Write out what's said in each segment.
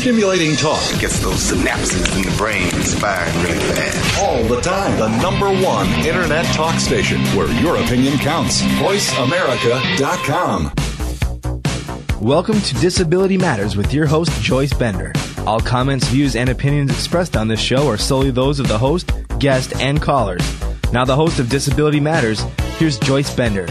Stimulating talk. Gets those synapses in the brain firing really fast. All the time. The number one internet talk station where your opinion counts. VoiceAmerica.com. Welcome to Disability Matters with your host, Joyce Bender. All comments, views, and opinions expressed on this show are solely those of the host, guest, and callers. Now, the host of Disability Matters, here's Joyce Bender.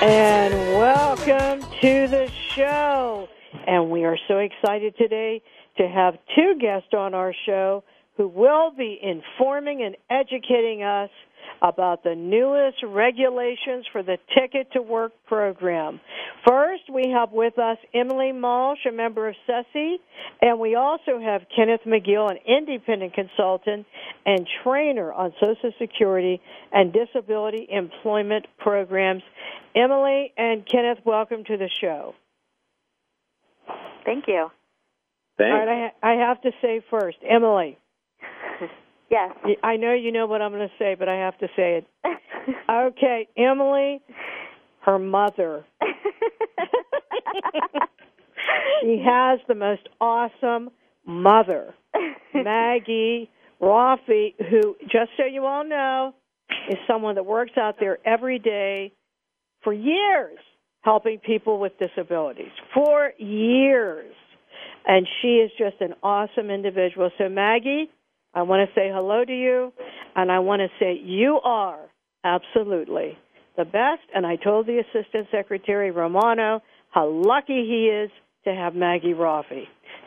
And welcome to the show. And we are so excited today to have two guests on our show who will be informing and educating us about the newest regulations for the Ticket to Work program. First, we have with us Emily Malsch, a member of CESSI, and we also have Kenneth McGill, an independent consultant and trainer on Social Security and disability employment programs. Emily and Kenneth, welcome to the show. Thank you. Thanks. All right, I, I have to say first, Emily. Yes. I know you know what I'm going to say, but I have to say it. okay, Emily, her mother. she has the most awesome mother, Maggie Rafi, who, just so you all know, is someone that works out there every day for years helping people with disabilities. For years. And she is just an awesome individual. So, Maggie, I want to say hello to you, and I want to say you are absolutely the best. And I told the Assistant Secretary Romano how lucky he is to have Maggie Rafi.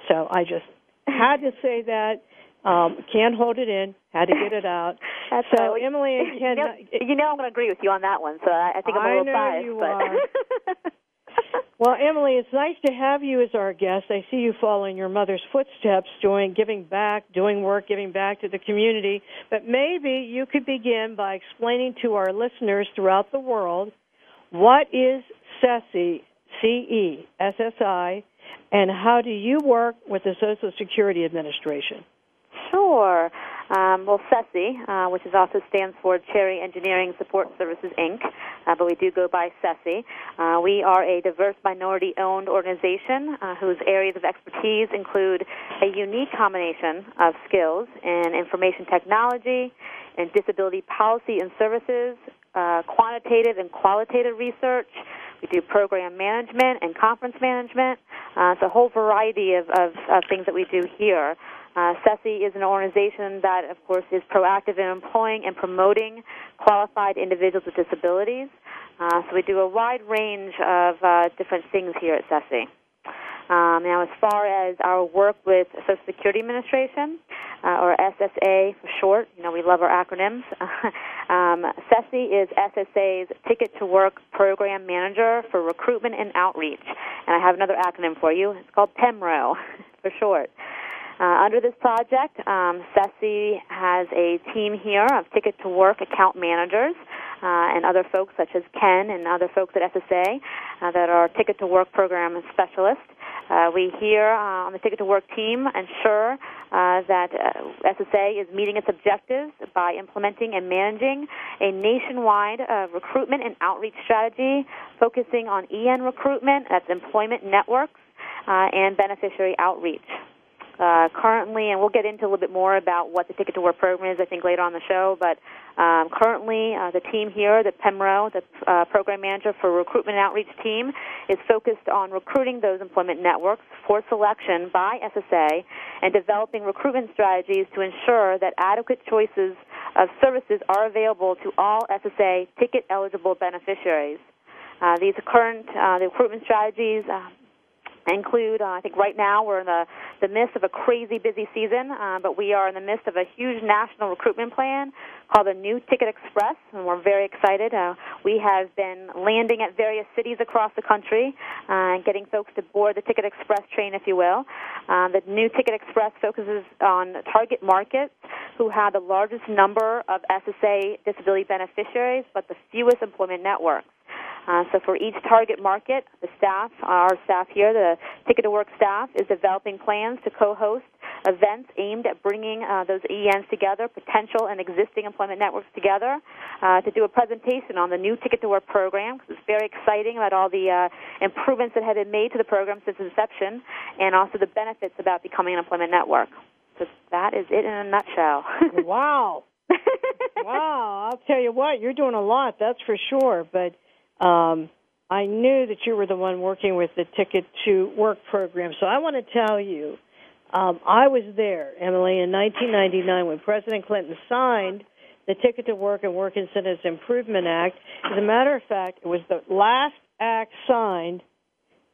So I just had to say that. Um, can't hold it in. Had to get it out. That's so right. Emily and Ken, you, know, you know I'm going to agree with you on that one, so I, I think I'm a little I know biased. you but are. Well, Emily, it's nice to have you as our guest. I see you following your mother's footsteps, doing giving back, doing work, giving back to the community. But maybe you could begin by explaining to our listeners throughout the world what is CESSI, C E S S I, and how do you work with the Social Security Administration? Sure. Um, well, CESSI, uh, which is also stands for Cherry Engineering Support Services Inc., uh, but we do go by CESSI. Uh, we are a diverse minority-owned organization uh, whose areas of expertise include a unique combination of skills in information technology, and disability policy and services, uh, quantitative and qualitative research. We do program management and conference management. Uh, it's a whole variety of, of, of things that we do here. Uh, is an organization that, of course, is proactive in employing and promoting qualified individuals with disabilities. Uh, so we do a wide range of uh, different things here at CESSI. Um, now, as far as our work with Social Security Administration, uh, or SSA for short, you know, we love our acronyms. um, CESSI is SSA's Ticket to Work Program Manager for Recruitment and Outreach. And I have another acronym for you. It's called PEMRO for short. Uh, under this project, um, has a team here of Ticket to Work account managers uh, and other folks such as Ken and other folks at SSA uh, that are Ticket to Work program specialists. Uh, we here uh, on the Ticket to Work team ensure uh, that uh, SSA is meeting its objectives by implementing and managing a nationwide uh, recruitment and outreach strategy focusing on EN recruitment, that's employment networks, uh, and beneficiary outreach. Uh, currently, and we'll get into a little bit more about what the Ticket to Work program is, I think, later on the show. But um, currently, uh, the team here, the PEMRO, the uh, program manager for recruitment and outreach team, is focused on recruiting those employment networks for selection by SSA and developing recruitment strategies to ensure that adequate choices of services are available to all SSA ticket eligible beneficiaries. Uh, these current uh, the recruitment strategies uh, include, uh, I think right now we're in the, the midst of a crazy busy season, uh, but we are in the midst of a huge national recruitment plan called the New Ticket Express, and we're very excited. Uh, we have been landing at various cities across the country uh, and getting folks to board the Ticket Express train, if you will. Uh, the New Ticket Express focuses on target markets who have the largest number of SSA disability beneficiaries, but the fewest employment networks. Uh, so for each target market, the staff, our staff here, the Ticket to Work staff, is developing plans to co-host events aimed at bringing uh, those ENs together, potential and existing employment networks together, uh, to do a presentation on the new Ticket to Work program. Cause it's very exciting about all the uh, improvements that have been made to the program since inception, and also the benefits about becoming an employment network. So that is it in a nutshell. wow. wow, I'll tell you what, you're doing a lot, that's for sure. But um, I knew that you were the one working with the Ticket to Work program. So I want to tell you, um, I was there, Emily, in 1999 when President Clinton signed the Ticket to Work and Work Incentives Improvement Act. As a matter of fact, it was the last act signed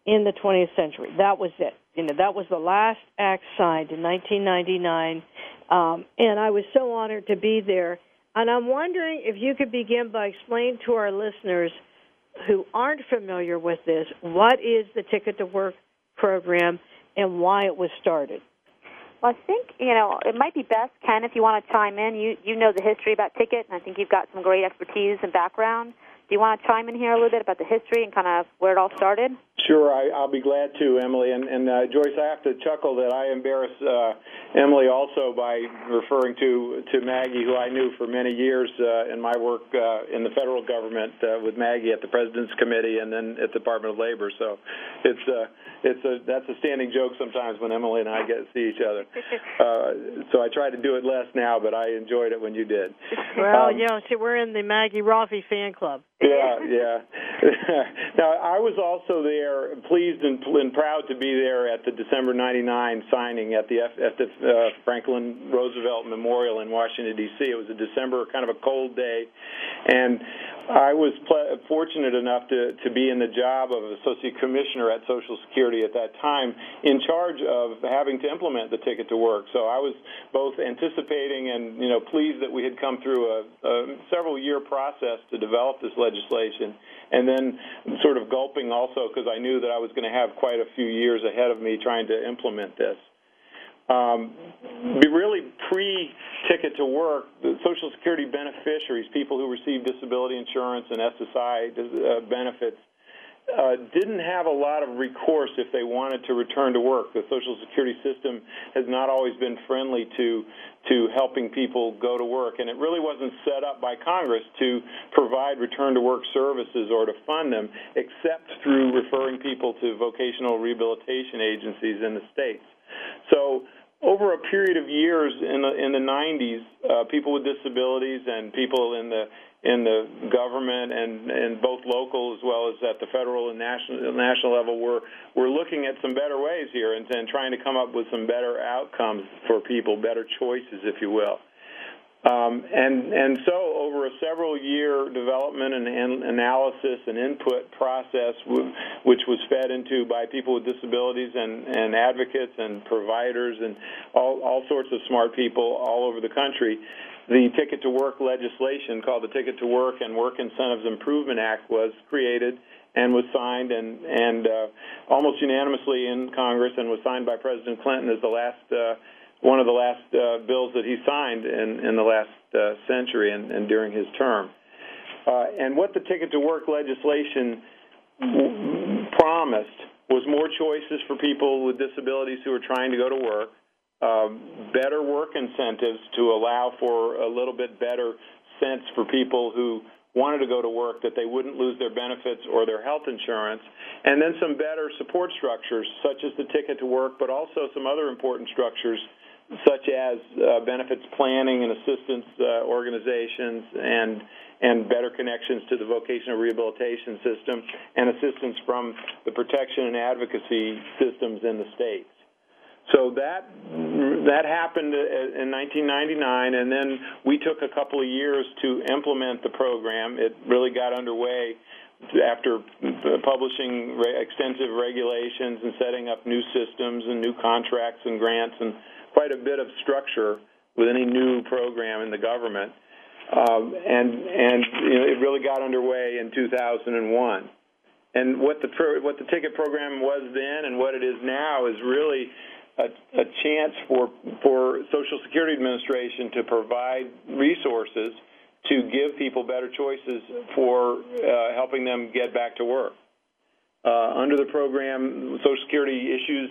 in the 20th century. That was it. You know, that was the last act signed in 1999, um, and I was so honored to be there. And I'm wondering if you could begin by explaining to our listeners who aren't familiar with this what is the Ticket to Work program and why it was started. Well, I think you know it might be best, Ken, if you want to chime in. You you know the history about Ticket, and I think you've got some great expertise and background. Do you want to chime in here a little bit about the history and kind of where it all started? Sure, I, I'll be glad to, Emily. And, and uh, Joyce, I have to chuckle that I embarrass uh, Emily also by referring to to Maggie, who I knew for many years uh, in my work uh, in the federal government uh, with Maggie at the President's Committee and then at the Department of Labor. So it's uh, it's a that's a standing joke sometimes when Emily and I get to see each other. Uh, so I try to do it less now, but I enjoyed it when you did. Well, um, you know, see, we're in the Maggie Rafi fan club. Yeah, yeah. now I was also there, pleased and, and proud to be there at the December '99 signing at the F, at the uh, Franklin Roosevelt Memorial in Washington D.C. It was a December, kind of a cold day, and I was fortunate enough to to be in the job of associate commissioner at Social Security at that time, in charge of having to implement the Ticket to Work. So I was both anticipating and you know pleased that we had come through a, a several year process to develop this legislation, and then sort of gulping also because I knew that I was going to have quite a few years ahead of me trying to implement this. Um, really pre-ticket to work, the Social Security beneficiaries, people who receive disability insurance and SSI uh, benefits, uh, didn't have a lot of recourse if they wanted to return to work. The Social Security system has not always been friendly to to helping people go to work, and it really wasn't set up by Congress to provide return to work services or to fund them, except through referring people to vocational rehabilitation agencies in the states. So over a period of years in the in the 90s, uh, people with disabilities and people in the in the government and, and both local as well as at the federal and national national level, we're we're looking at some better ways here and, and trying to come up with some better outcomes for people, better choices, if you will. Um, and and so over a several year development and, and analysis and input process, which was fed into by people with disabilities and, and advocates and providers and all, all sorts of smart people all over the country, the Ticket to Work legislation called the Ticket to Work and Work Incentives Improvement Act was created and was signed and, and uh, almost unanimously in Congress and was signed by President Clinton as the last uh, one of the last uh, bills that he signed in, in the last uh, century and, and during his term. Uh, and what the Ticket to Work legislation w- promised was more choices for people with disabilities who are trying to go to work, um, better work incentives to allow for a little bit better sense for people who wanted to go to work that they wouldn't lose their benefits or their health insurance, and then some better support structures such as the ticket to work, but also some other important structures such as uh, benefits planning and assistance uh, organizations and and better connections to the vocational rehabilitation system and assistance from the protection and advocacy systems in the states. So that that happened in 1999, and then we took a couple of years to implement the program. It really got underway after publishing extensive regulations and setting up new systems and new contracts and grants and quite a bit of structure with any new program in the government. Um, and and you know, it really got underway in 2001. And what the pro, what the ticket program was then and what it is now is really a, a chance for for Social Security Administration to provide resources to give people better choices for uh, helping them get back to work. Uh, under the program, Social Security issues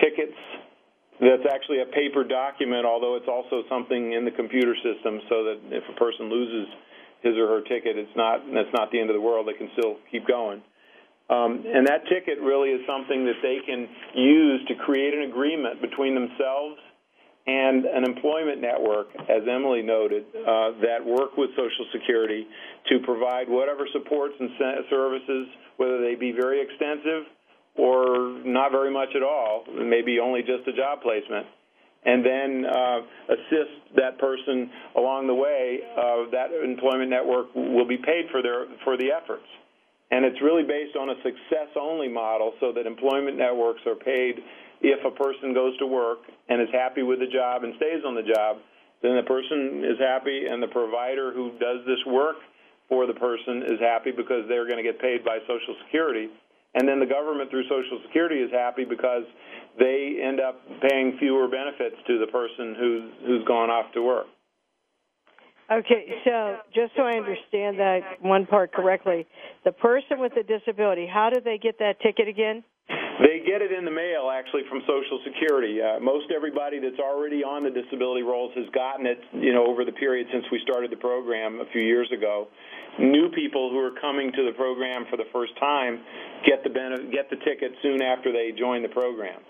tickets that's actually a paper document, although it's also something in the computer system, so that if a person loses his or her ticket, it's not that's not the end of the world. They can still keep going. Um, and that ticket really is something that they can use to create an agreement between themselves and an employment network, as Emily noted, uh, that work with Social Security to provide whatever supports and services, whether they be very extensive or not very much at all, maybe only just a job placement, and then uh, assist that person along the way. Uh, that employment network will be paid for their for the efforts, and it's really based on a success-only model, so that employment networks are paid if a person goes to work and is happy with the job and stays on the job. Then the person is happy, and the provider who does this work for the person is happy because they're going to get paid by Social Security and then the government through Social Security is happy because they end up paying fewer benefits to the person who's who's gone off to work. Okay, so just so I understand that one part correctly, the person with the disability, how do they get that ticket again? They get it in the mail, actually, from Social Security. Uh, most everybody that's already on the disability rolls has gotten it, you know, over the period since we started the program a few years ago new people who are coming to the program for the first time get the benefit, get the ticket soon after they join the program.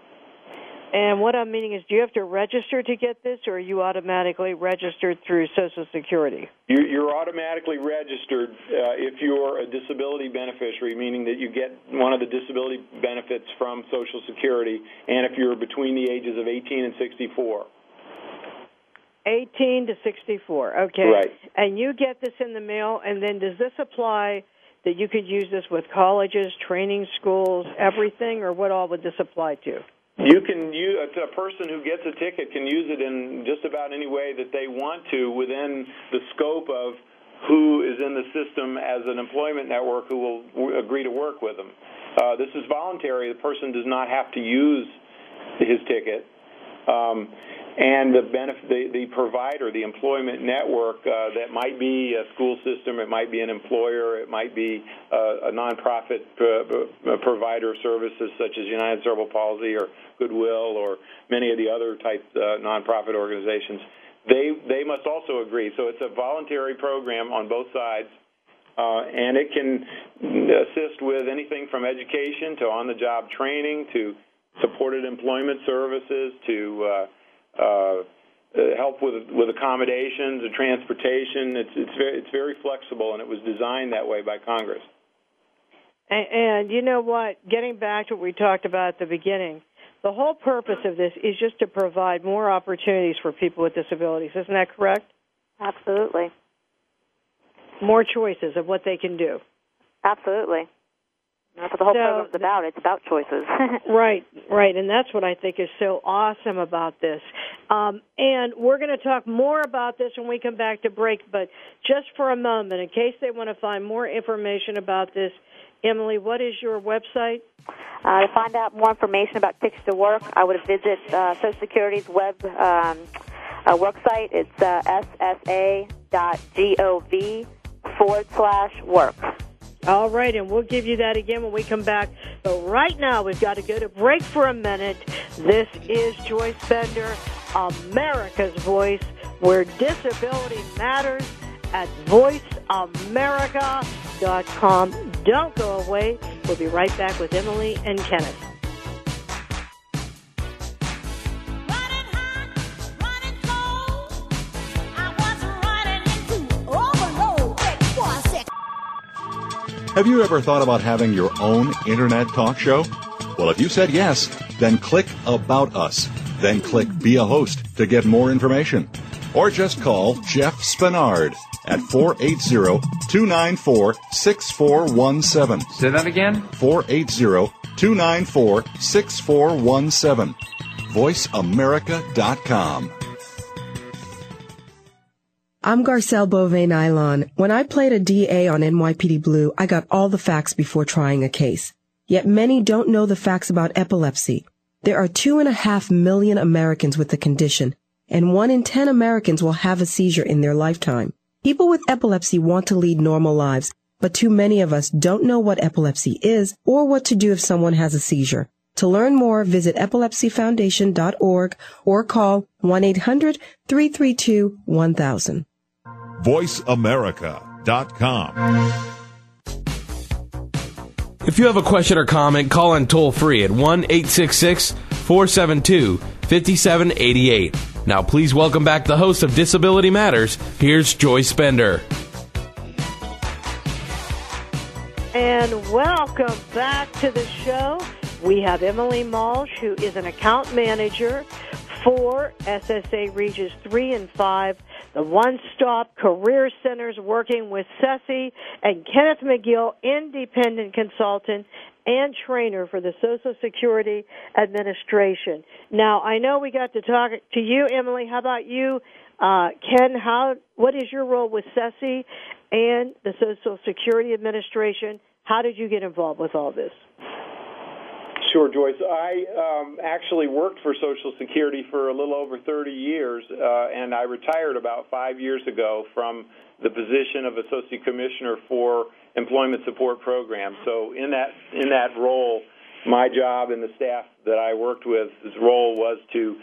And what I'm meaning is, do you have to register to get this, or are you automatically registered through Social Security? You're automatically registered uh, if you're a disability beneficiary, meaning that you get one of the disability benefits from Social Security, and if you're between the ages of 18 and 64. 18 to 64. Okay. Right. And you get this in the mail, and then does this apply that you could use this with colleges, training schools, everything, or what all would this apply to? You can use a person who gets a ticket can use it in just about any way that they want to within the scope of who is in the system as an employment network who will agree to work with them. Uh, this is voluntary. The person does not have to use his ticket. Um, and the, benefit, the, the provider, the employment network uh, that might be a school system, it might be an employer, it might be a, a nonprofit uh, provider of services such as United Cerebral Palsy or Goodwill or many of the other type uh, nonprofit organizations. They they must also agree. So it's a voluntary program on both sides. Uh, and it can assist with anything from education to on-the-job training to supported employment services to uh, uh, uh, Uh, uh, help with with accommodations and transportation. It's it's very it's very flexible, and it was designed that way by Congress. And, and you know what? Getting back to what we talked about at the beginning, the whole purpose of this is just to provide more opportunities for people with disabilities. Isn't that correct? Absolutely. More choices of what they can do. Absolutely. That's what the whole so, program's about. It's about choices. right, right, and that's what I think is so awesome about this. Um, and we're going to talk more about this when we come back to break. But just for a moment, in case they want to find more information about this, Emily, what is your website? Uh, to find out more information about Tickets to Work, I would visit uh, Social Security's web um, uh, worksite. It's uh, ssa.gov forward slash work. All right, and we'll give you that again when we come back. But right now, we've got to go to break for a minute. This is Joyce Bender, America's Voice, where disability matters at voiceamerica.com. Don't go away. We'll be right back with Emily and Kenneth. Have you ever thought about having your own internet talk show? Well, if you said yes, then click About Us. Then click Be a Host to get more information. Or just call Jeff Spinard at 480-294-6417. Say that again? 480-294-6417. VoiceAmerica.com. I'm Garcelle Beauvais Nilon. When I played a DA on NYPD Blue, I got all the facts before trying a case. Yet many don't know the facts about epilepsy. There are two and a half million Americans with the condition, and one in ten Americans will have a seizure in their lifetime. People with epilepsy want to lead normal lives, but too many of us don't know what epilepsy is or what to do if someone has a seizure. To learn more, visit epilepsyfoundation.org or call 1-800-332-1000. VoiceAmerica.com. If you have a question or comment, call in toll free at 1 866 472 5788. Now, please welcome back the host of Disability Matters. Here's Joyce Bender. And welcome back to the show. We have Emily Malsch, who is an account manager for SSA Regions 3 and 5, the one stop career centers working with CESSI, and Kenneth McGill, independent consultant and trainer for the Social Security Administration. Now, I know we got to talk to you, Emily. How about you, uh, Ken? How what is your role with CESSI and the Social Security Administration? How did you get involved with all this? Sure, Joyce. I um, actually worked for Social Security for a little over 30 years, uh, and I retired about five years ago from the position of Associate Commissioner for Employment Support Programs. So, in that in that role, my job and the staff that I worked with, his role was to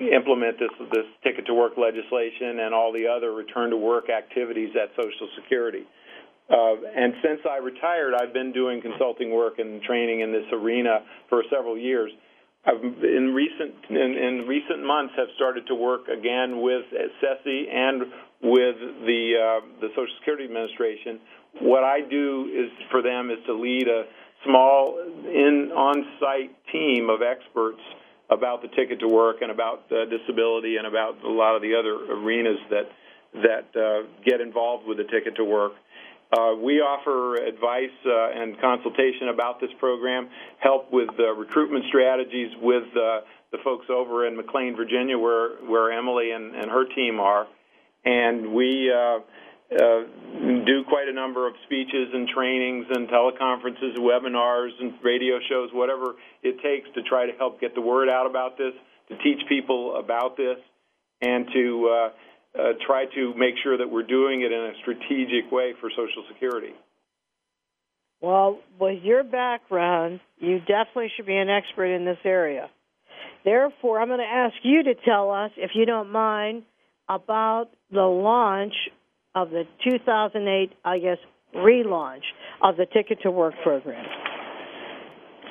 implement this this ticket to work legislation and all the other return to work activities at Social Security. Uh, and since I retired, I've been doing consulting work and training in this arena for several years. I've in recent in, in recent months have started to work again with CESSI and with the uh, the Social Security Administration. What I do is for them is to lead a small in on-site team of experts about the ticket to work and about uh, disability and about a lot of the other arenas that that uh, get involved with the ticket to work. Uh, we offer advice uh, and consultation about this program, help with uh, recruitment strategies with uh, the folks over in McLean, Virginia, where, where Emily and, and her team are. And we uh, uh, do quite a number of speeches and trainings and teleconferences, webinars, and radio shows, whatever it takes to try to help get the word out about this, to teach people about this, and to uh, try to make sure that we're doing it in a strategic way for Social Security. Well, with your background, you definitely should be an expert in this area. Therefore, I'm going to ask you to tell us, if you don't mind, about the launch of the 2008, I guess, relaunch of the Ticket to Work program.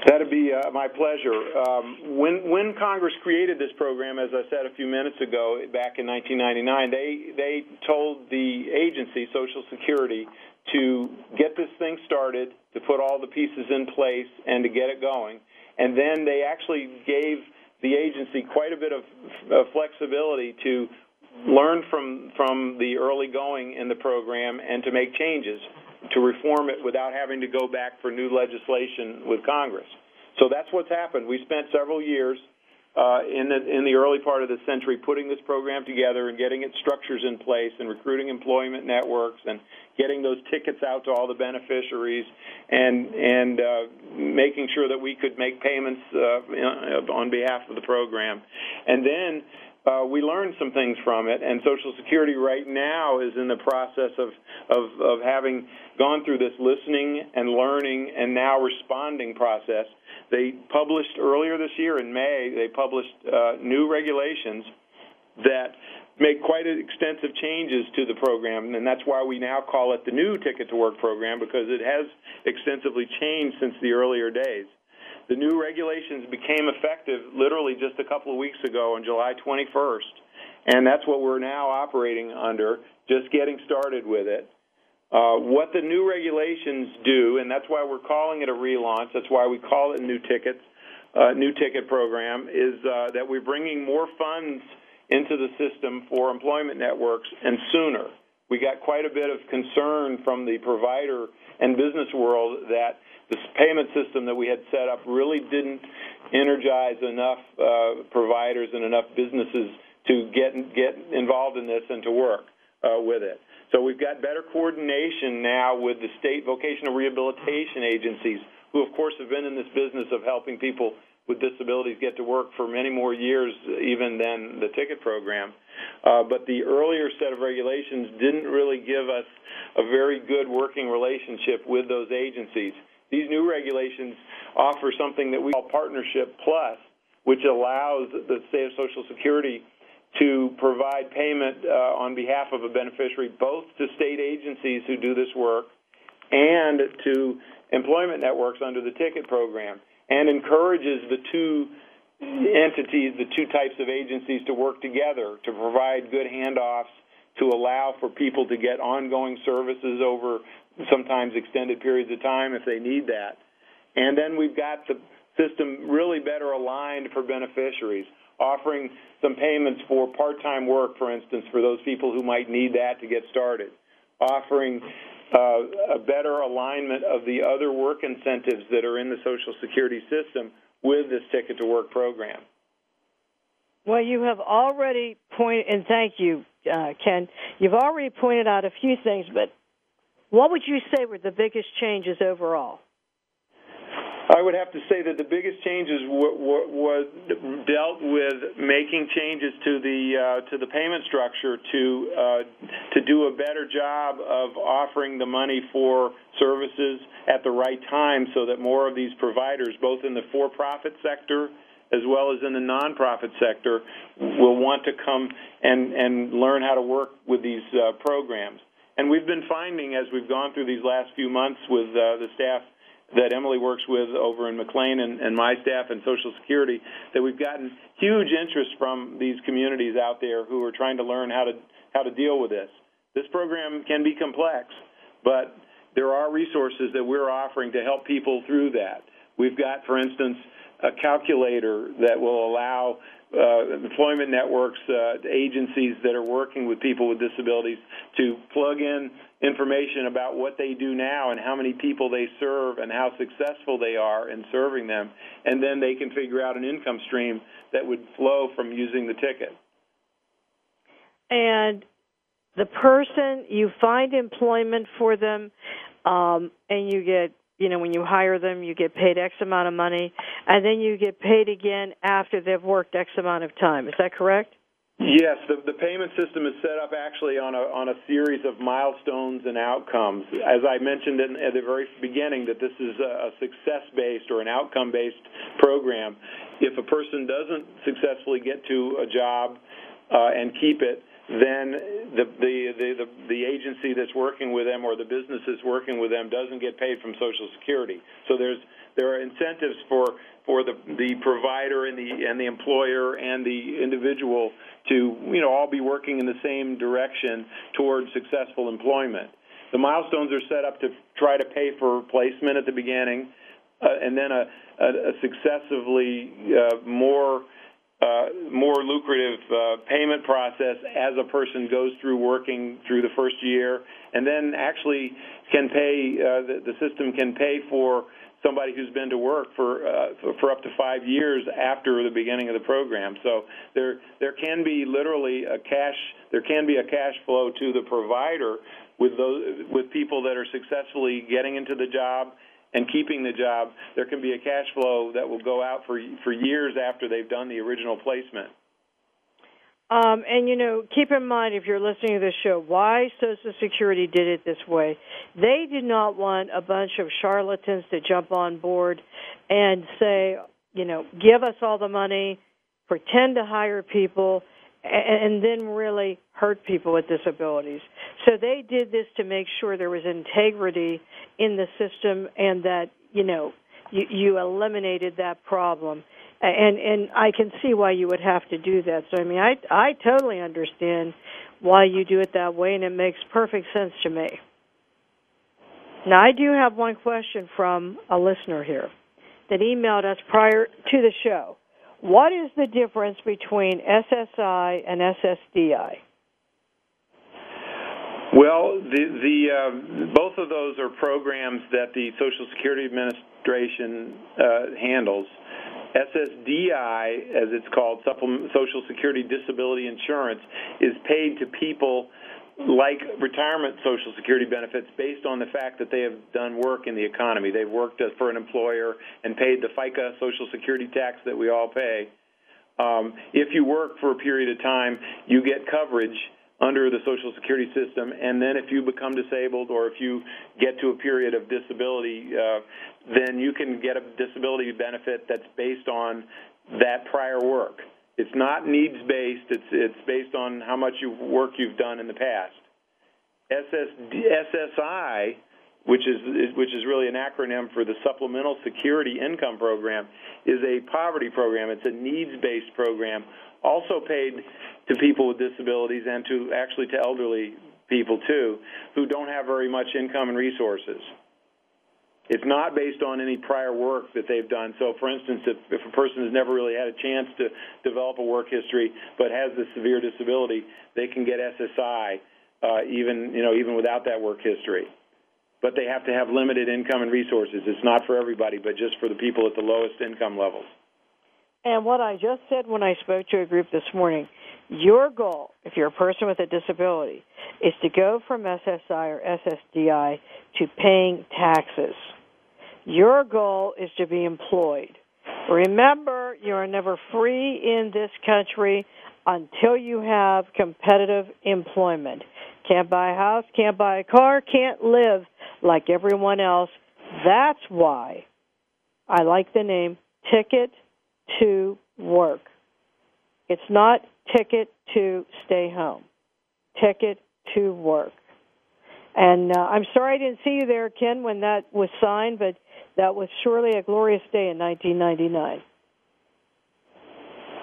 That'd be uh, my pleasure. Um, when when Congress created this program, as I said a few minutes ago, back in 1999, they they told the agency, Social Security, to get this thing started, to put all the pieces in place, and to get it going. And then they actually gave the agency quite a bit of uh, flexibility to learn from from the early going in the program and to make changes to reform it without having to go back for new legislation with Congress. So that's what's happened. We spent several years uh, in the in the early part of the century putting this program together and getting its structures in place and recruiting employment networks and getting those tickets out to all the beneficiaries and and uh, making sure that we could make payments uh, on behalf of the program. And then uh, we learned some things from it, and Social Security right now is in the process of, of, of having gone through this listening and learning and now responding process. They published earlier this year in May, they published uh, new regulations that make quite extensive changes to the program, and that's why we now call it the new Ticket to Work program because it has extensively changed since the earlier days. The new regulations became effective literally just a couple of weeks ago on July 21st, and that's what we're now operating under, just getting started with it. Uh, what the new regulations do, and that's why we're calling it a relaunch, that's why we call it new tickets, uh, new ticket program, is uh, that we're bringing more funds into the system for employment networks and sooner. We got quite a bit of concern from the provider and business world that this payment system that we had set up really didn't energize enough uh, providers and enough businesses to get get involved in this and to work uh, with it. So we've got better coordination now with the state vocational rehabilitation agencies, who of course have been in this business of helping people with disabilities get to work for many more years even than the ticket program. Uh, but the earlier set of regulations didn't really give us a very good working relationship with those agencies. These new regulations offer something that we call Partnership Plus, which allows the state of Social Security to provide payment uh, on behalf of a beneficiary both to state agencies who do this work and to employment networks under the ticket program and encourages the two entities, the two types of agencies to work together to provide good handoffs to allow for people to get ongoing services over sometimes extended periods of time if they need that. And then we've got the system really better aligned for beneficiaries, offering some payments for part-time work, for instance, for those people who might need that to get started, offering uh, a better alignment of the other work incentives that are in the Social Security system with this Ticket to Work program. Well, you have already pointed, and thank you, uh, Ken. You've already pointed out a few things, but what would you say were the biggest changes overall? I would have to say that the biggest changes were dealt with making changes to the uh, to the payment structure to uh, to do a better job of offering the money for services at the right time, so that more of these providers, both in the for-profit sector as well as in the nonprofit sector, will want to come and and learn how to work with these uh, programs. And we've been finding as we've gone through these last few months with uh, the staff that Emily works with over in McLean and, and my staff and Social Security that we've gotten huge interest from these communities out there who are trying to learn how to how to deal with this. This program can be complex, but there are resources that we're offering to help people through that. We've got, for instance, a calculator that will allow uh, employment networks, uh, agencies that are working with people with disabilities to plug in information about what they do now and how many people they serve and how successful they are in serving them, and then they can figure out an income stream that would flow from using the ticket. And the person, you find employment for them, um, and you get you know, when you hire them, you get paid X amount of money, and then you get paid again after they've worked X amount of time. Is that correct? Yes, the, the payment system is set up actually on a on a series of milestones and outcomes. As I mentioned in, at the very beginning, that this is a, success based or an outcome based program. If a person doesn't successfully get to a job uh, and keep it, then the, the the the agency that's working with them or the business that's working with them doesn't get paid from Social Security. So there's there are incentives for for the the provider and the and the employer and the individual to you know all be working in the same direction towards successful employment. The milestones are set up to try to pay for placement at the beginning, uh, and then a, a, a successively uh, more more lucrative uh, payment process as a person goes through working through the first year, and then actually can pay uh, the, system can pay for somebody who's been to work for uh, for up to five years after the beginning of the program. So there there can be literally a cash there can be a cash flow to the provider with those with people that are successfully getting into the job and keeping the job. There can be a cash flow that will go out for for years after they've done the original placement. Um, and you know, keep in mind if you're listening to this show, why Social Security did it this way. They did not want a bunch of charlatans to jump on board and say, you know, give us all the money, pretend to hire people, and, then really hurt people with disabilities. So they did this to make sure there was integrity in the system and that, you know, you, you eliminated that problem and and I can see why you would have to do that. So I mean, I I totally understand why you do it that way, and it makes perfect sense to me. Now, I do have one question from a listener here that emailed us prior to the show. What is the difference between SSI and SSDI? Well, the, the uh, both of those are programs that the Social Security Administration uh, handles. SSDI, as it's called, Social Security Disability Insurance, is paid to people like retirement Social Security benefits based on the fact that they have done work in the economy. They've worked for an employer and paid the FICA Social Security tax that we all pay. Um, if you work for a period of time, you get coverage under the Social Security system, and then if you become disabled or if you get to a period of disability, uh, then you can get a disability benefit that's based on that prior work. It's not needs based. It's it's based on how much you work you've done in the past. SSD, SSI, which is which is really an acronym for the Supplemental Security Income Program, is a poverty program. It's a needs based program, also paid to people with disabilities and to actually to elderly people too, who don't have very much income and resources. It's not based on any prior work that they've done. So, for instance, if, if a person has never really had a chance to develop a work history but has a severe disability, they can get SSI uh, even you know even without that work history. But they have to have limited income and resources. It's not for everybody, but just for the people at the lowest income levels. And what I just said when I spoke to a group this morning, your goal, if you're a person with a disability, is to go from SSI or SSDI to paying taxes. Your goal is to be employed. Remember, you are never free in this country until you have competitive employment. Can't buy a house, can't buy a car, can't live like everyone else. That's why I like the name Ticket to Work. It's not ticket to stay home, ticket to work. And uh, I'm sorry I didn't see you there, Ken, when that was signed, but that was surely a glorious day in 1999.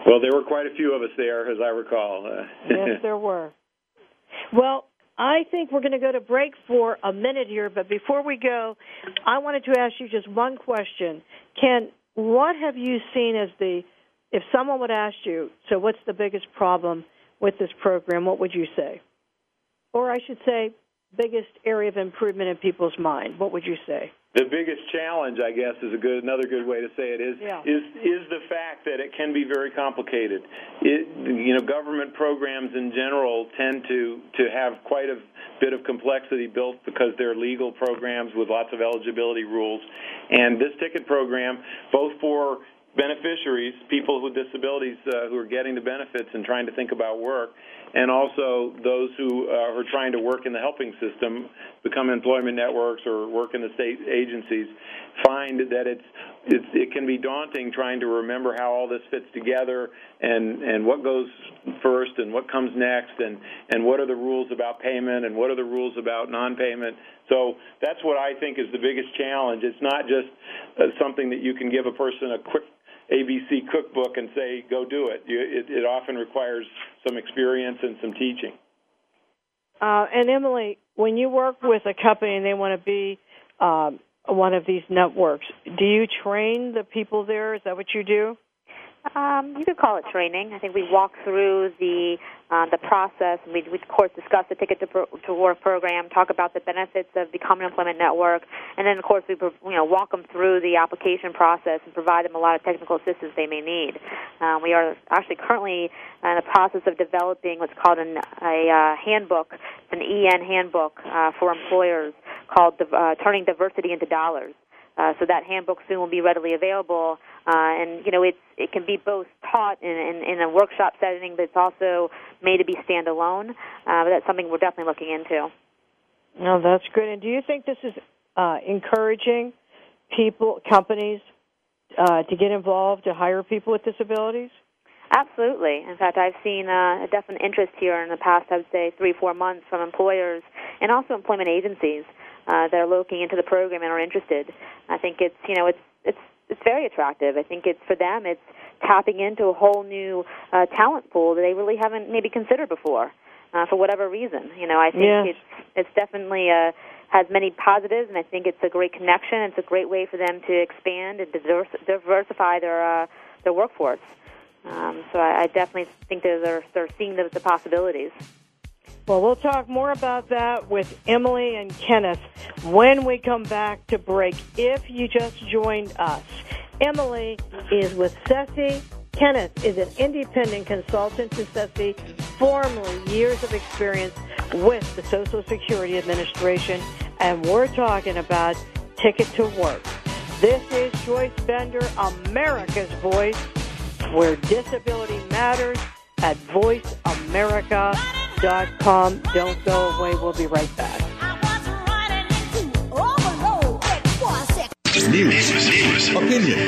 Well, there were quite a few of us there, as I recall. yes, there were. Well, I think we're going to go to break for a minute here, but before we go, I wanted to ask you just one question. Ken, what have you seen as the if someone would ask you, so what's the biggest problem with this program, what would you say? Or I should say, biggest area of improvement in people's mind, what would you say? The biggest challenge, I guess, is a good another good way to say it is yeah. is is the fact that it can be very complicated. It, you know, government programs in general tend to to have quite a bit of complexity built because they're legal programs with lots of eligibility rules. And this ticket program, both for beneficiaries, people with disabilities uh, who are getting the benefits and trying to think about work, and also those who uh, are trying to work in the helping system, become employment networks or work in the state agencies, find that it's, it's it can be daunting trying to remember how all this fits together and and what goes first and what comes next and and what are the rules about payment and what are the rules about non-payment. So that's what I think is the biggest challenge. It's not just uh, something that you can give a person a quick ABC cookbook and say, go do it. You, it, it often requires some experience and some teaching. Uh, and Emily, when you work with a company and they want to be um, one of these networks, do you train the people there? Is that what you do? Um, you could call it training. I think we walk through the uh, the process, we, of course discuss the Ticket to, pro- to Work program, talk about the benefits of the Common Employment Network, and then of course we you know walk them through the application process and provide them a lot of technical assistance they may need. Uh, we are actually currently in the process of developing what's called an, a uh, handbook, an EN handbook uh, for employers called uh, Turning Diversity into Dollars. Uh, so that handbook soon will be readily available. Uh, and you know, it's it can be both taught in, in, in a workshop setting, but it's also made to be standalone. Uh, but that's something we're definitely looking into. No, that's good. And do you think this is uh, encouraging people, companies, uh, to get involved to hire people with disabilities? Absolutely. In fact, I've seen uh, a definite interest here in the past, I would say, three, four months from employers and also employment agencies uh, that are looking into the program and are interested. I think it's you know it's it's it's very attractive. I think it's for them it's tapping into a whole new uh, talent pool that they really haven't maybe considered before uh, for whatever reason. You know, I think yes. it's it's definitely uh, has many positives, and I think it's a great connection. It's a great way for them to expand and diversify their uh, their workforce. Um, so I, I definitely think that they're they're seeing the, the possibilities. Well, we'll talk more about that with Emily and Kenneth when we come back to break. If you just joined us, Emily is with CESSI. Kenneth is an independent consultant to CESSI, formerly years of experience with the Social Security Administration, and we're talking about Ticket to Work. This is Joyce Bender, America's Voice, where disability matters at Voice America DisabilityMatters.com. Don't go away. We'll be right back. News, opinion.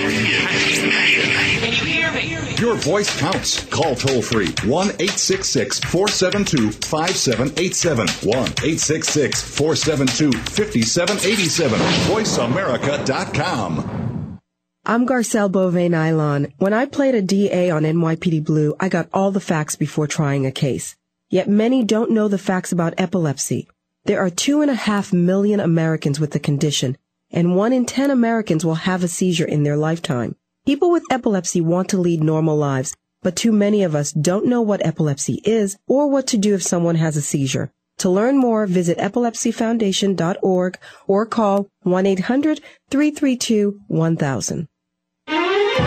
Your voice counts. Call toll free 1 866 472 5787. 1 866 472 5787. VoiceAmerica.com. I'm Garcelle Beauvais Nilon. When I played a DA on NYPD Blue, I got all the facts before trying a case. Yet many don't know the facts about epilepsy. There are two and a half million Americans with the condition, and one in ten Americans will have a seizure in their lifetime. People with epilepsy want to lead normal lives, but too many of us don't know what epilepsy is or what to do if someone has a seizure. To learn more, visit epilepsyfoundation.org or call 1-800-332-1000.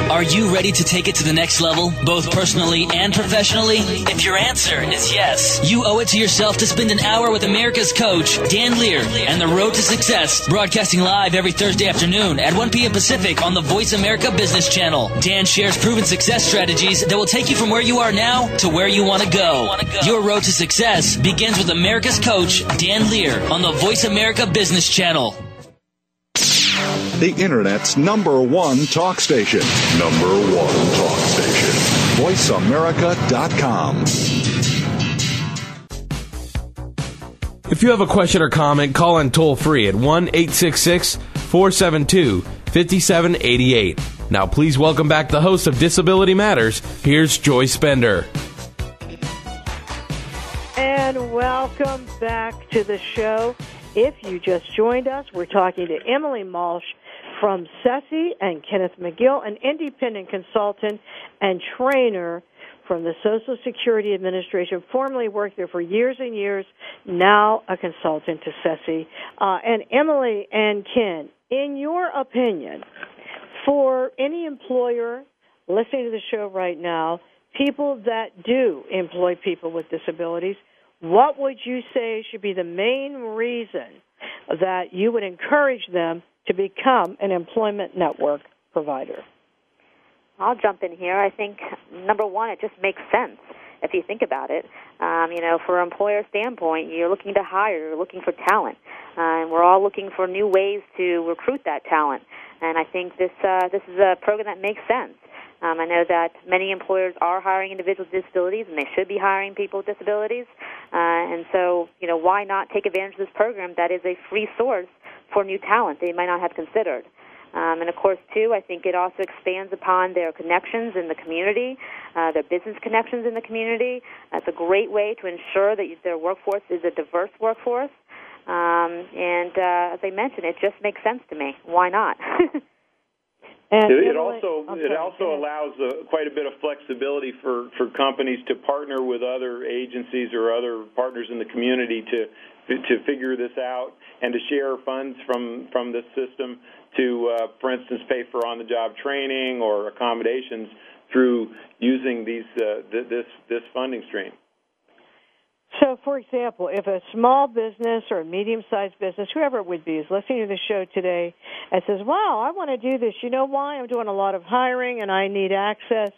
Are you ready to take it to the next level, both personally and professionally? If your answer is yes, you owe it to yourself to spend an hour with America's coach, Dan Lier, and the road to success, broadcasting live every Thursday afternoon at 1 p.m. Pacific on the Voice America Business Channel. Dan shares proven success strategies that will take you from where you are now to where you want to go. Your road to success begins with America's coach, Dan Lier, on the Voice America Business Channel. The Internet's number one talk station. Number one talk station. VoiceAmerica.com. If you have a question or comment, call in toll free at 1 866 472 5788. Now, please welcome back the host of Disability Matters. Here's Joyce Bender. And welcome back to the show. If you just joined us, we're talking to Emily Malsch from CESSI and Kenneth McGill, an independent consultant and trainer from the Social Security Administration, formerly worked there for years and years, now a consultant to CESSI. Uh, and Emily and Ken, in your opinion, for any employer listening to the show right now, people that do employ people with disabilities, what would you say should be the main reason that you would encourage them to become an employment network provider? I'll jump in here. I think number one, it just makes sense if you think about it. Um, you know, from an employer standpoint, you're looking to hire, you're looking for talent, uh, and we're all looking for new ways to recruit that talent. And I think this uh, this is a program that makes sense. Um, I know that many employers are hiring individuals with disabilities, and they should be hiring people with disabilities. Uh, and so, you know, why not take advantage of this program that is a free source for new talent they might not have considered? Um, and of course, too, I think it also expands upon their connections in the community, uh, their business connections in the community. That's a great way to ensure that their workforce is a diverse workforce. Um, and uh, as I mentioned, it just makes sense to me. Why not? And it, it also okay, it also allows uh, quite a bit of flexibility for, for companies to partner with other agencies or other partners in the community to to figure this out and to share funds from from this system to, uh, for instance, pay for on-the-job training or accommodations through using these uh, th- this this funding stream. So, for example, if a small business or a medium sized business, whoever it would be, is listening to the show today and says, Wow, I want to do this. You know why? I'm doing a lot of hiring and I need access,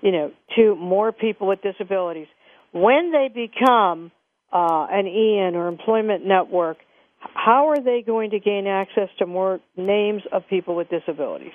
you know, to more people with disabilities. When they become uh, an EN or employment network, how are they going to gain access to more names of people with disabilities?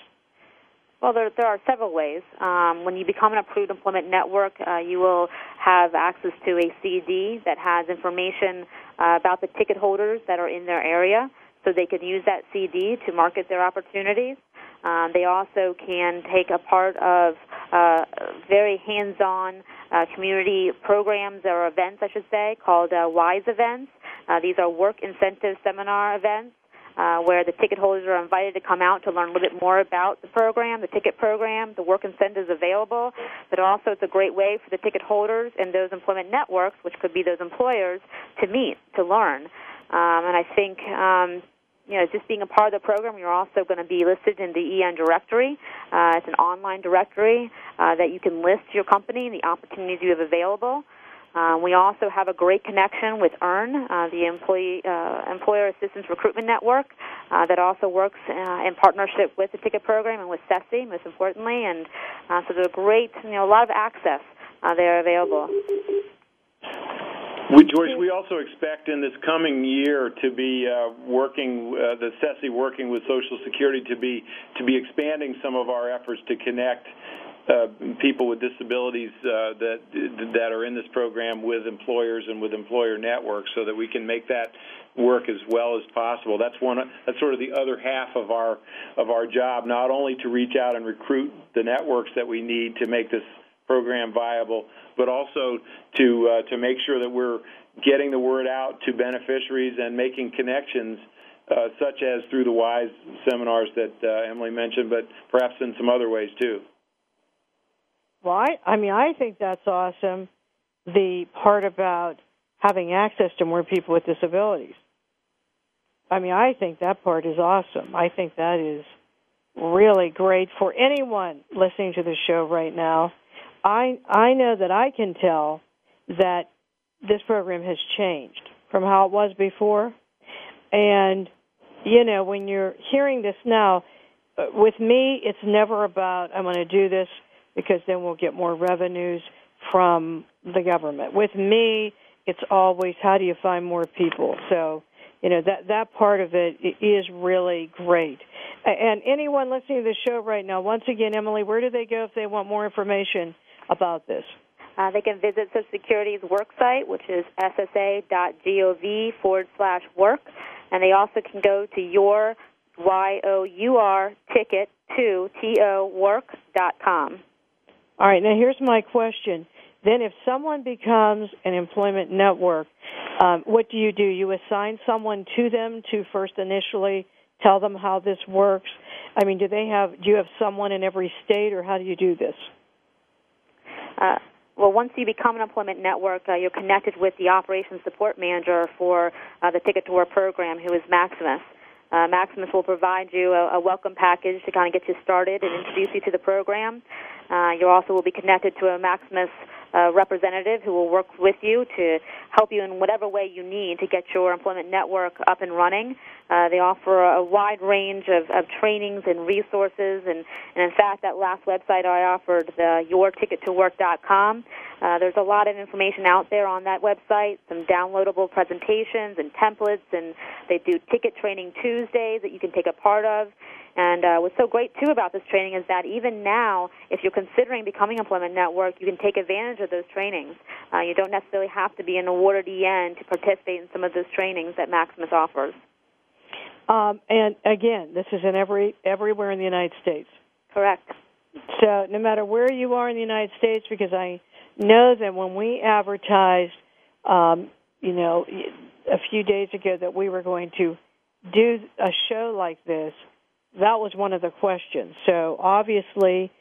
Well, there, there are several ways. Um, when you become an approved employment network, uh, you will have access to a CD that has information uh, about the ticket holders that are in their area, so they can use that CD to market their opportunities. Um, they also can take a part of uh, very hands-on uh, community programs or events, I should say, called uh, WISE events. Uh, these are work incentive seminar events uh, where the ticket holders are invited to come out to learn a little bit more about the program, the ticket program, the work incentives available. But also, it's a great way for the ticket holders and those employment networks, which could be those employers, to meet, to learn. Um, and I think. Um, you know, just being a part of the program, you're also going to be listed in the EN directory. Uh, it's an online directory uh, that you can list your company and the opportunities you have available. Uh, we also have a great connection with EARN, uh, the employee uh, employer assistance recruitment network, uh, that also works uh, in partnership with the ticket program and with CESSI, most importantly. And uh, so there's a great, you know, a lot of access there available. We, George, we also expect in this coming year to be uh, working, uh, the CESSI working with Social Security to be to be expanding some of our efforts to connect uh, people with disabilities uh, that that are in this program with employers and with employer networks, so that we can make that work as well as possible. That's one. That's sort of the other half of our of our job. Not only to reach out and recruit the networks that we need to make this program viable, but also to uh, to make sure that we're getting the word out to beneficiaries and making connections. Uh, such as through the WISE seminars that uh, Emily mentioned, but perhaps in some other ways too. Well, I, I mean, I think that's awesome. The part about having access to more people with disabilities. I mean, I think that part is awesome. I think that is really great for anyone listening to the show right now. I I know that I can tell that this program has changed from how it was before. And you know, when you're hearing this now, uh, with me, it's never about I'm going to do this because then we'll get more revenues from the government. With me, it's always how do you find more people. So, you know that that part of it is really great. And anyone listening to the show right now, once again, Emily, where do they go if they want more information about this? Uh, they can visit Social Security's work site, which is ssa.gov forward slash work, and they also can go to your y o u r ticket to t o work dot com. All right, now here's my question. Then, if someone becomes an employment network, um, what do you do? You assign someone to them to first initially tell them how this works. I mean, do they have? Do you have someone in every state, or how do you do this? Uh, well, once you become an employment network, uh, you're connected with the operations support manager for uh, the Ticket to Work program, who is Maximus. Uh, Maximus will provide you a, a, welcome package to kind of get you started and introduce you to the program. Uh, you also will be connected to a Maximus uh, representative who will work with you to help you in whatever way you need to get your employment network up and running. Uh, they offer a wide range of, of trainings and resources, and, and in fact, that last website I offered, the yourtickettowork.com, uh, there's a lot of information out there on that website, some downloadable presentations and templates, and they do ticket training Tuesdays that you can take a part of. And uh, what's so great too about this training is that even now, if you're considering becoming Employment Network, you can take advantage of those trainings. Uh, you don't necessarily have to be an awarded EN to participate in some of those trainings that Maximus offers. Um, and again, this is in every everywhere in the United States. Correct. So no matter where you are in the United States, because I know that when we advertised, um, you know, a few days ago that we were going to do a show like this, that was one of the questions. So obviously,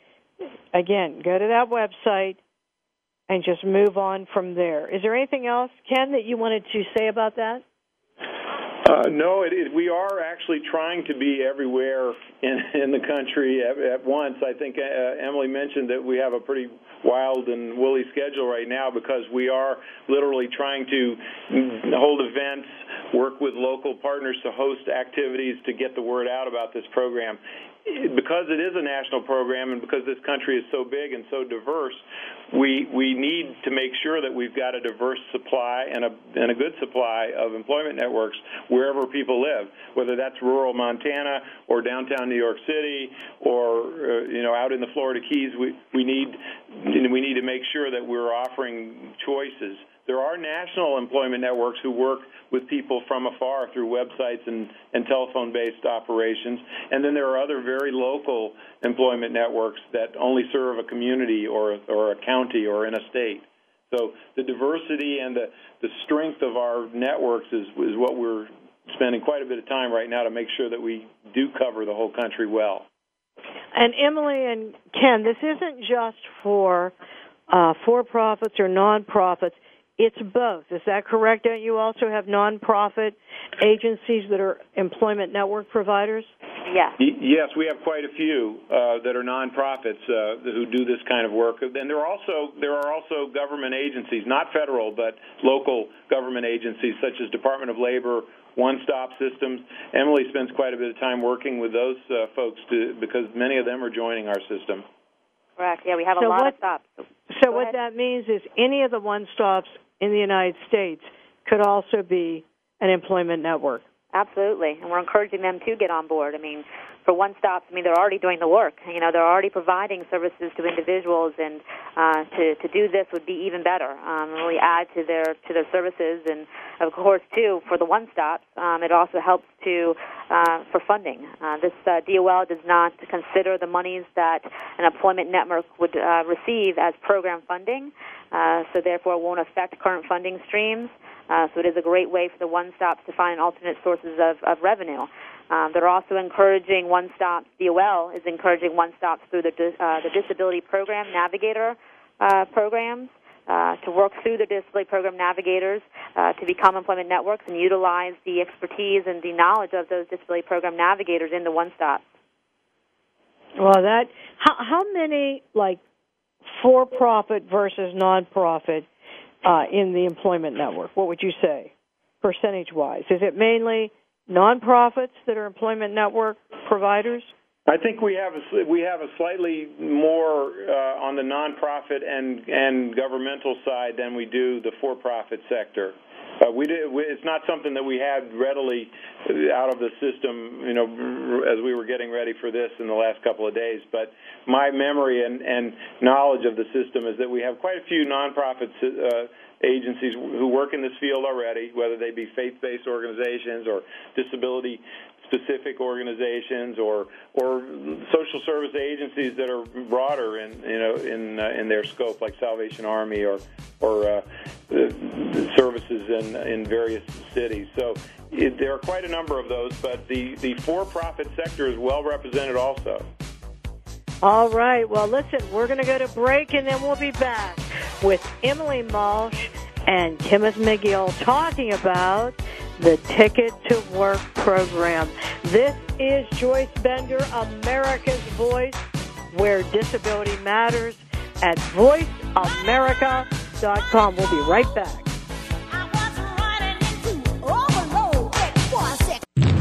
again, go to that website and just move on from there. Is there anything else, Ken, that you wanted to say about that? Uh, no, it, we are actually trying to be everywhere in, in the country at, at once. I think uh, Emily mentioned that we have a pretty wild and woolly schedule right now because we are literally trying to hold events, work with local partners to host activities to get the word out about this program because it is a national program and because this country is so big and so diverse, we we need to make sure that we've got a diverse supply and a and a good supply of employment networks wherever people live, whether that's rural Montana or downtown New York City or uh, you know out in the Florida Keys. We we need we need to make sure that we're offering choices there are national employment networks who work with people from afar through websites and, and telephone based operations. And then there are other very local employment networks that only serve a community or, or a county or in a state. So the diversity and the, the strength of our networks is, is what we're spending quite a bit of time right now to make sure that we do cover the whole country well. And Emily and Ken, this isn't just for uh, for profits or non-profits. It's both. Is that correct? Don't you also have nonprofit agencies that are employment network providers? Yes. Yes, we have quite a few uh, that are nonprofits uh, who do this kind of work. And there are also there are also government agencies, not federal, but local government agencies such as Department of Labor, One Stop Systems. Emily spends quite a bit of time working with those uh, folks to, because many of them are joining our system. Correct. Yeah, we have so a lot what, of stops. So, what that means is any of the one stops in the United States could also be an employment network. Absolutely, and we're encouraging them to get on board. I mean, for one stop, I mean they're already doing the work. You know, they're already providing services to individuals, and uh, to to do this would be even better. Um, really add to their to their services, and of course, too, for the one stop, um, it also helps to uh, for funding. Uh, this uh, DOL does not consider the monies that an employment network would uh, receive as program funding, uh, so therefore it won't affect current funding streams. Uh, so it is a great way for the one-stops to find alternate sources of, of revenue. Um, they're also encouraging one stops, DOL is encouraging one-stops through the, uh, the Disability Program Navigator uh, programs uh, to work through the Disability Program Navigators uh, to become employment networks and utilize the expertise and the knowledge of those Disability Program Navigators in the one-stop. Well, that how how many like for-profit versus non-profit uh, in the employment network? What would you say, percentage wise? Is it mainly nonprofits that are employment network providers? I think we have a, we have a slightly more uh, on the nonprofit and and governmental side than we do the for-profit sector. Uh, we did. We, it's not something that we had readily out of the system, you know, as we were getting ready for this in the last couple of days. But my memory and, and knowledge of the system is that we have quite a few nonprofit uh, agencies who work in this field already, whether they be faith-based organizations or disability specific organizations or or social service agencies that are broader in you know in uh, in their scope, like Salvation Army or or uh, in in various cities. So it, there are quite a number of those, but the the for-profit sector is well represented also. All right. Well, listen, we're going to go to break and then we'll be back with Emily Malsch and Kenneth McGill talking about the Ticket to Work program. This is Joyce Bender, America's Voice, where disability matters at voiceamerica.com. We'll be right back.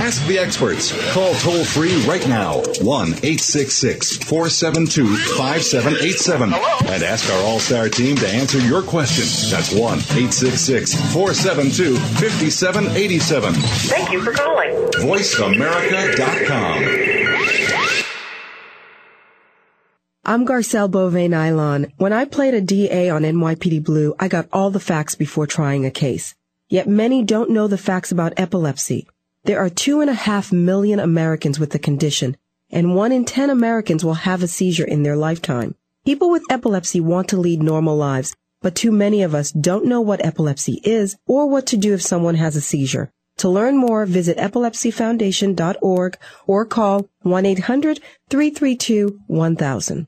Ask the experts. Call toll free right now 1 866 472 5787 and ask our All Star team to answer your question. That's 1 866 472 5787. Thank you for calling. VoiceAmerica.com. I'm Garcelle Beauvais Nilon. When I played a DA on NYPD Blue, I got all the facts before trying a case. Yet many don't know the facts about epilepsy. There are two and a half million Americans with the condition, and one in ten Americans will have a seizure in their lifetime. People with epilepsy want to lead normal lives, but too many of us don't know what epilepsy is or what to do if someone has a seizure. To learn more, visit epilepsyfoundation.org or call 1-800-332-1000.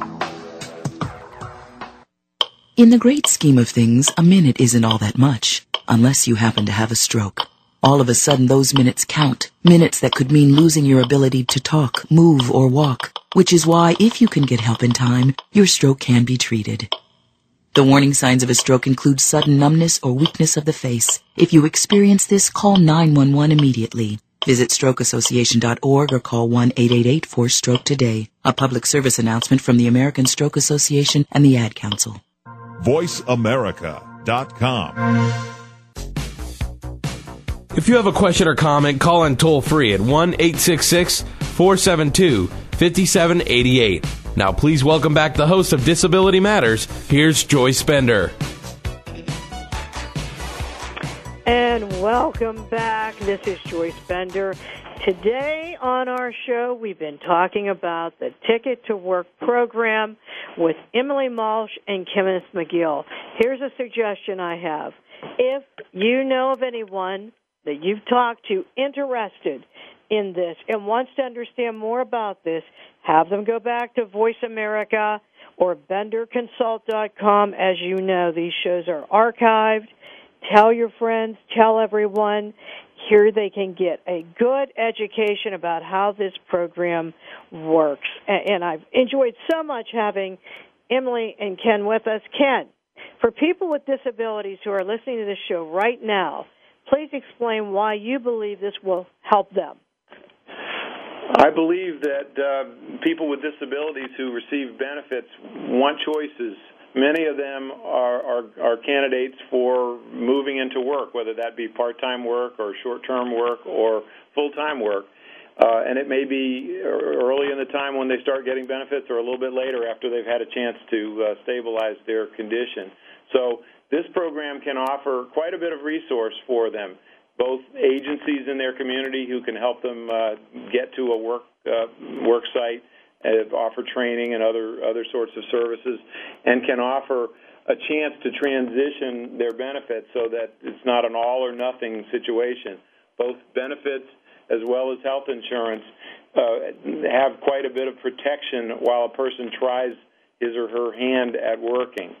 In the great scheme of things, a minute isn't all that much, unless you happen to have a stroke. All of a sudden, those minutes count. Minutes that could mean losing your ability to talk, move, or walk. Which is why, if you can get help in time, your stroke can be treated. The warning signs of a stroke include sudden numbness or weakness of the face. If you experience this, call 911 immediately. Visit strokeassociation.org or call 1-888-4-STROKE today. A public service announcement from the American Stroke Association and the Ad Council. VoiceAmerica.com. If you have a question or comment, call in toll free at 1 866 472 5788. Now, please welcome back the host of Disability Matters. Here's Joyce Bender. And welcome back. This is Joyce Bender. Today on our show, we've been talking about the Ticket to Work program with Emily Malsch and Kenneth McGill. Here's a suggestion I have. If you know of anyone that you've talked to interested in this and wants to understand more about this, have them go back to Voice America or BenderConsult.com. As you know, these shows are archived. Tell your friends, tell everyone. Here they can get a good education about how this program works. And I've enjoyed so much having Emily and Ken with us. Ken, for people with disabilities who are listening to this show right now, please explain why you believe this will help them. I believe that uh, people with disabilities who receive benefits want choices. Many of them are, are, are candidates for moving into work, whether that be part-time work or short-term work or full-time work. Uh, and it may be early in the time when they start getting benefits or a little bit later after they've had a chance to uh, stabilize their condition. So this program can offer quite a bit of resource for them both agencies in their community who can help them uh, get to a work uh, work site, offer training and other other sorts of services, and can offer a chance to transition their benefits so that it's not an all or nothing situation. Both benefits as well as health insurance uh, have quite a bit of protection while a person tries his or her hand at working.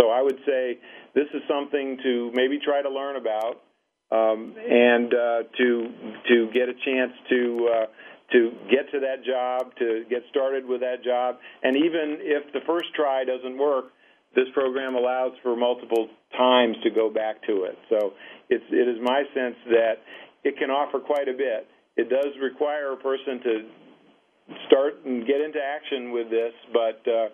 So I would say this is something to maybe try to learn about um, and uh, to to get a chance to uh, to get to that job, to get started with that job, and even if the first try doesn't work, this program allows for multiple times to go back to it. So it's it is my sense that it can offer quite a bit. It does require a person to start and get into action with this, but uh,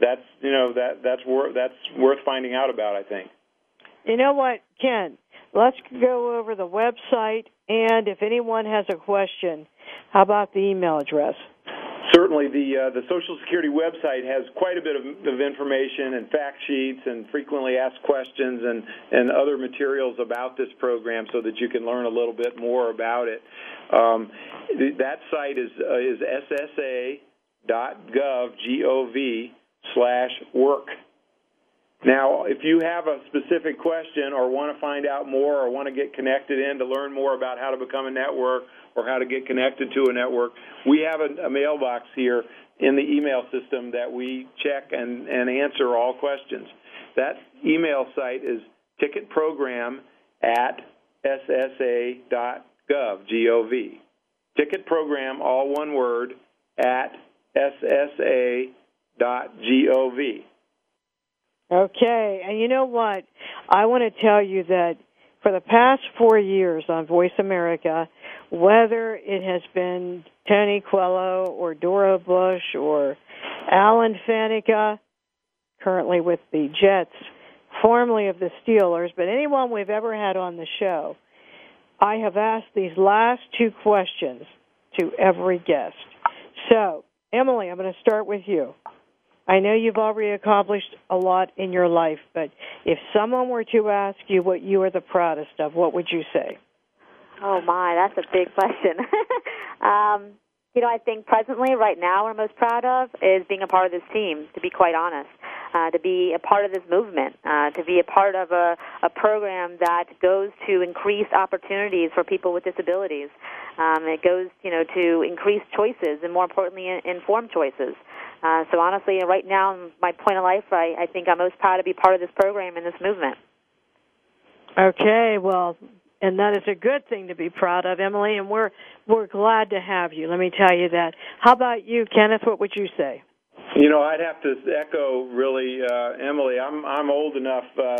that's you know that that's worth that's worth finding out about. I think. You know what, Ken? Let's go over the website, and if anyone has a question, how about the email address? Certainly, the uh, the Social Security website has quite a bit of, of, information and fact sheets and frequently asked questions and, and other materials about this program, so that you can learn a little bit more about it. Um, that site is uh, is ssa.gov gov slash work now, if you have a specific question or want to find out more or want to get connected in to learn more about how to become a network or how to get connected to a network, we have a, a mailbox here in the email system that we check and, and answer all questions. That email site is ticketprogram at ssa.gov, G-O-V. Ticket program, all one word, at ssa.gov. Okay, and you know what? I want to tell you that for the past four years on Voice America, whether it has been Tony Coelho or Dora Bush or Alan Faneca, currently with the Jets, formerly of the Steelers, but anyone we've ever had on the show, I have asked these last two questions to every guest. So, Emily, I'm going to start with you. I know you've already accomplished a lot in your life, but if someone were to ask you what you are the proudest of, what would you say? Oh my, that's a big question. um, you know, I think presently, right now, what I'm most proud of is being a part of this team. To be quite honest, uh, to be a part of this movement, uh, to be a part of a, a program that goes to increase opportunities for people with disabilities. Um, it goes, you know, to increase choices and, more importantly, informed choices. Uh, so honestly, right now, in my point of life, I, I think I'm most proud to be part of this program and this movement. Okay, well, and that is a good thing to be proud of, Emily, and we're we're glad to have you. Let me tell you that. How about you, Kenneth? What would you say? You know, I'd have to echo really, uh, Emily. I'm I'm old enough uh,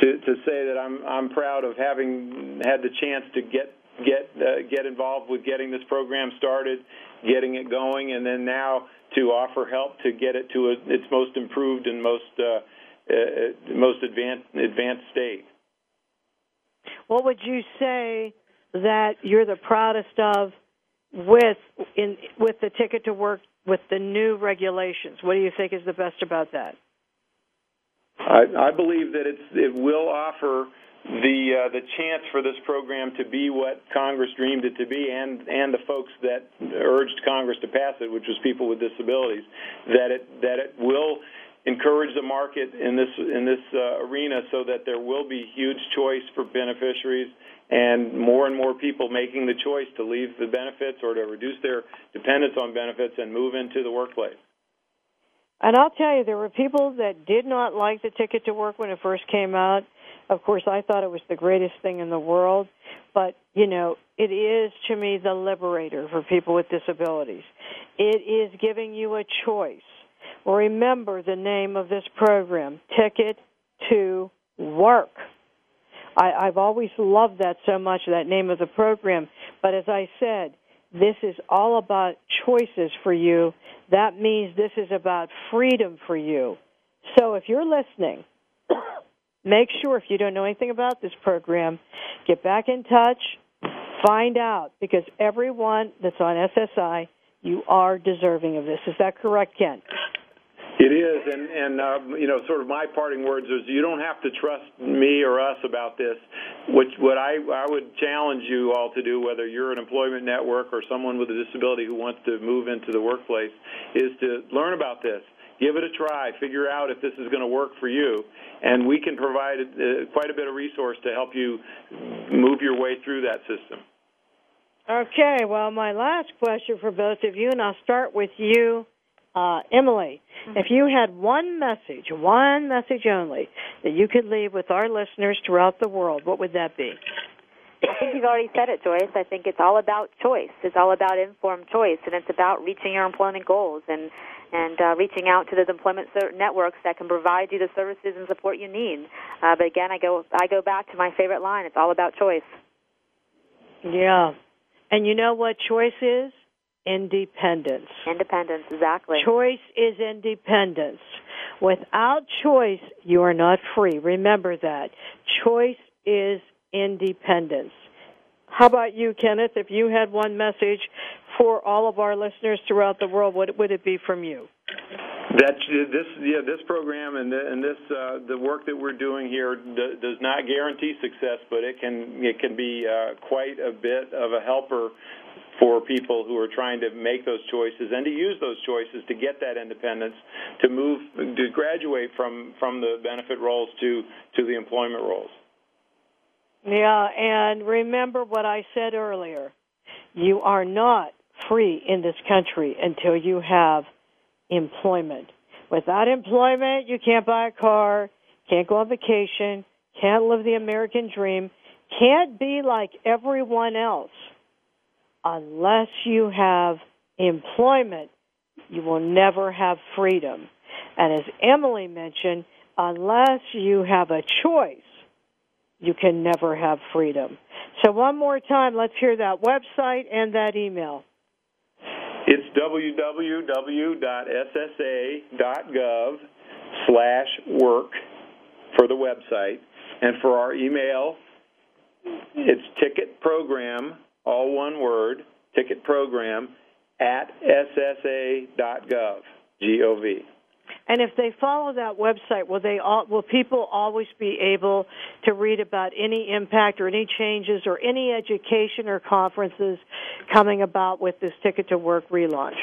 to to say that I'm I'm proud of having had the chance to get get uh, get involved with getting this program started, getting it going, and then now to offer help to get it to a, its most improved and most uh, uh, most advanced advanced state. What would you say that you're the proudest of with in with the ticket to work with the new regulations? What do you think is the best about that? I, I believe that it's it will offer the uh, the chance for this program to be what Congress dreamed it to be, and and the folks that urged Congress to pass it, which was people with disabilities, that it that it will encourage the market in this in this uh, arena so that there will be huge choice for beneficiaries and more and more people making the choice to leave the benefits or to reduce their dependence on benefits and move into the workplace. And I'll tell you, there were people that did not like the ticket to work when it first came out. Of course, I thought it was the greatest thing in the world, but you know, it is to me the liberator for people with disabilities. It is giving you a choice. Remember the name of this program, Ticket to Work. I, I've always loved that so much, that name of the program. But as I said, this is all about choices for you. That means this is about freedom for you. So if you're listening, make sure if you don't know anything about this program, get back in touch, find out, because everyone that's on SSI, you are deserving of this. Is that correct, Ken? It is, and and uh, you know, sort of my parting words is you don't have to trust me or us about this. Which what I I would challenge you all to do, whether you're an employment network or someone with a disability who wants to move into the workplace, is to learn about this. Give it a try. Figure out if this is going to work for you, and we can provide uh, quite a bit of resource to help you move your way through that system. Okay. Well, my last question for both of you, and I'll start with you uh, Emily, mm-hmm. if you had one message, one message only, that you could leave with our listeners throughout the world, what would that be? I think you've already said it, Joyce. I think it's all about choice. It's all about informed choice, and it's about reaching your employment goals and and uh, reaching out to those employment networks that can provide you the services and support you need. Uh, but again, I go I go back to my favorite line. It's all about choice. Yeah, and you know what choice is? independence. Independence, exactly. Choice is independence. Without choice, you are not free. Remember that. Choice is independence. How about you, Kenneth? If you had one message for all of our listeners throughout the world, what would it be from you? That this yeah this program and, the, and this uh, the work that we're doing here d- does not guarantee success, but it can it can be uh, quite a bit of a helper for people who are trying to make those choices and to use those choices to get that independence, to move, to graduate from, from the benefit roles to, to the employment roles. Yeah, and remember what I said earlier. You are not free in this country until you have employment. Without employment, you can't buy a car, can't go on vacation, can't live the American dream, can't be like everyone else unless you have employment, you will never have freedom. And as Emily mentioned, unless you have a choice, you can never have freedom. So one more time, let's hear that website and that email. It's www.ssa.gov slash work for the website. And for our email, it's ticket program all one word, ticket program at ssa.gov, G-O-V. And if they follow that website, will they all, will people always be able to read about any impact or any changes or any education or conferences coming about with this Ticket to Work relaunch?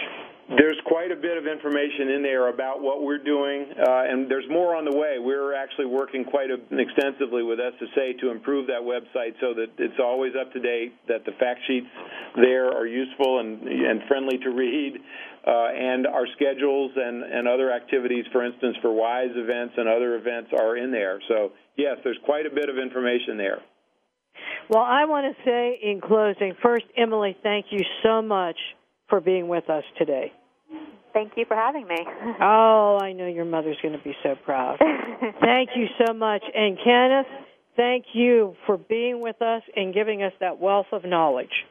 There's quite a bit of information in there about what we're doing, uh, and there's more on the way. We're actually working quite extensively with SSA to improve that website so that it's always up to date, that the fact sheets there are useful and, and friendly to read, Uh, and our schedules and, and other activities, for instance, for WISE events and other events are in there. So, yes, there's quite a bit of information there. Well, I want to say in closing, first, Emily, thank you so much for being with us today. Thank you for having me. oh, I know your mother's going to be so proud. thank you so much. And Kenneth, thank you for being with us and giving us that wealth of knowledge.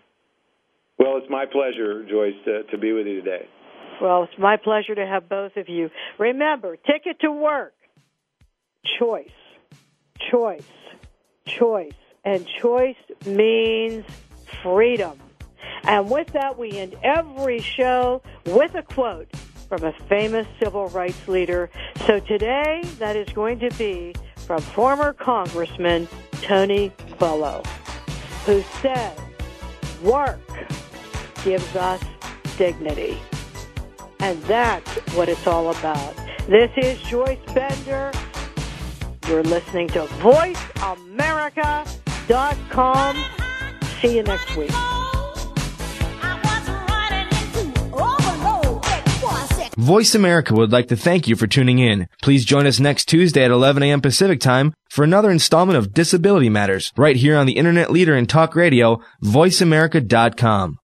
Well, it's my pleasure, Joyce, to, to be with you today. Well, it's my pleasure to have both of you. Remember, ticket to work, choice, choice, choice. And choice means freedom. And with that, we end every show with a quote. from a famous civil rights leader. So today, that is going to be from former Congressman Tony Coelho, who said, work gives us dignity. And that's what it's all about. This is Joyce Bender. You're listening to VoiceAmerica.com. See you next week. Voice America would like to thank you for tuning in. Please join us next Tuesday at 11 a.m. Pacific Time for another installment of Disability Matters right here on the internet leader in talk radio, voiceamerica.com.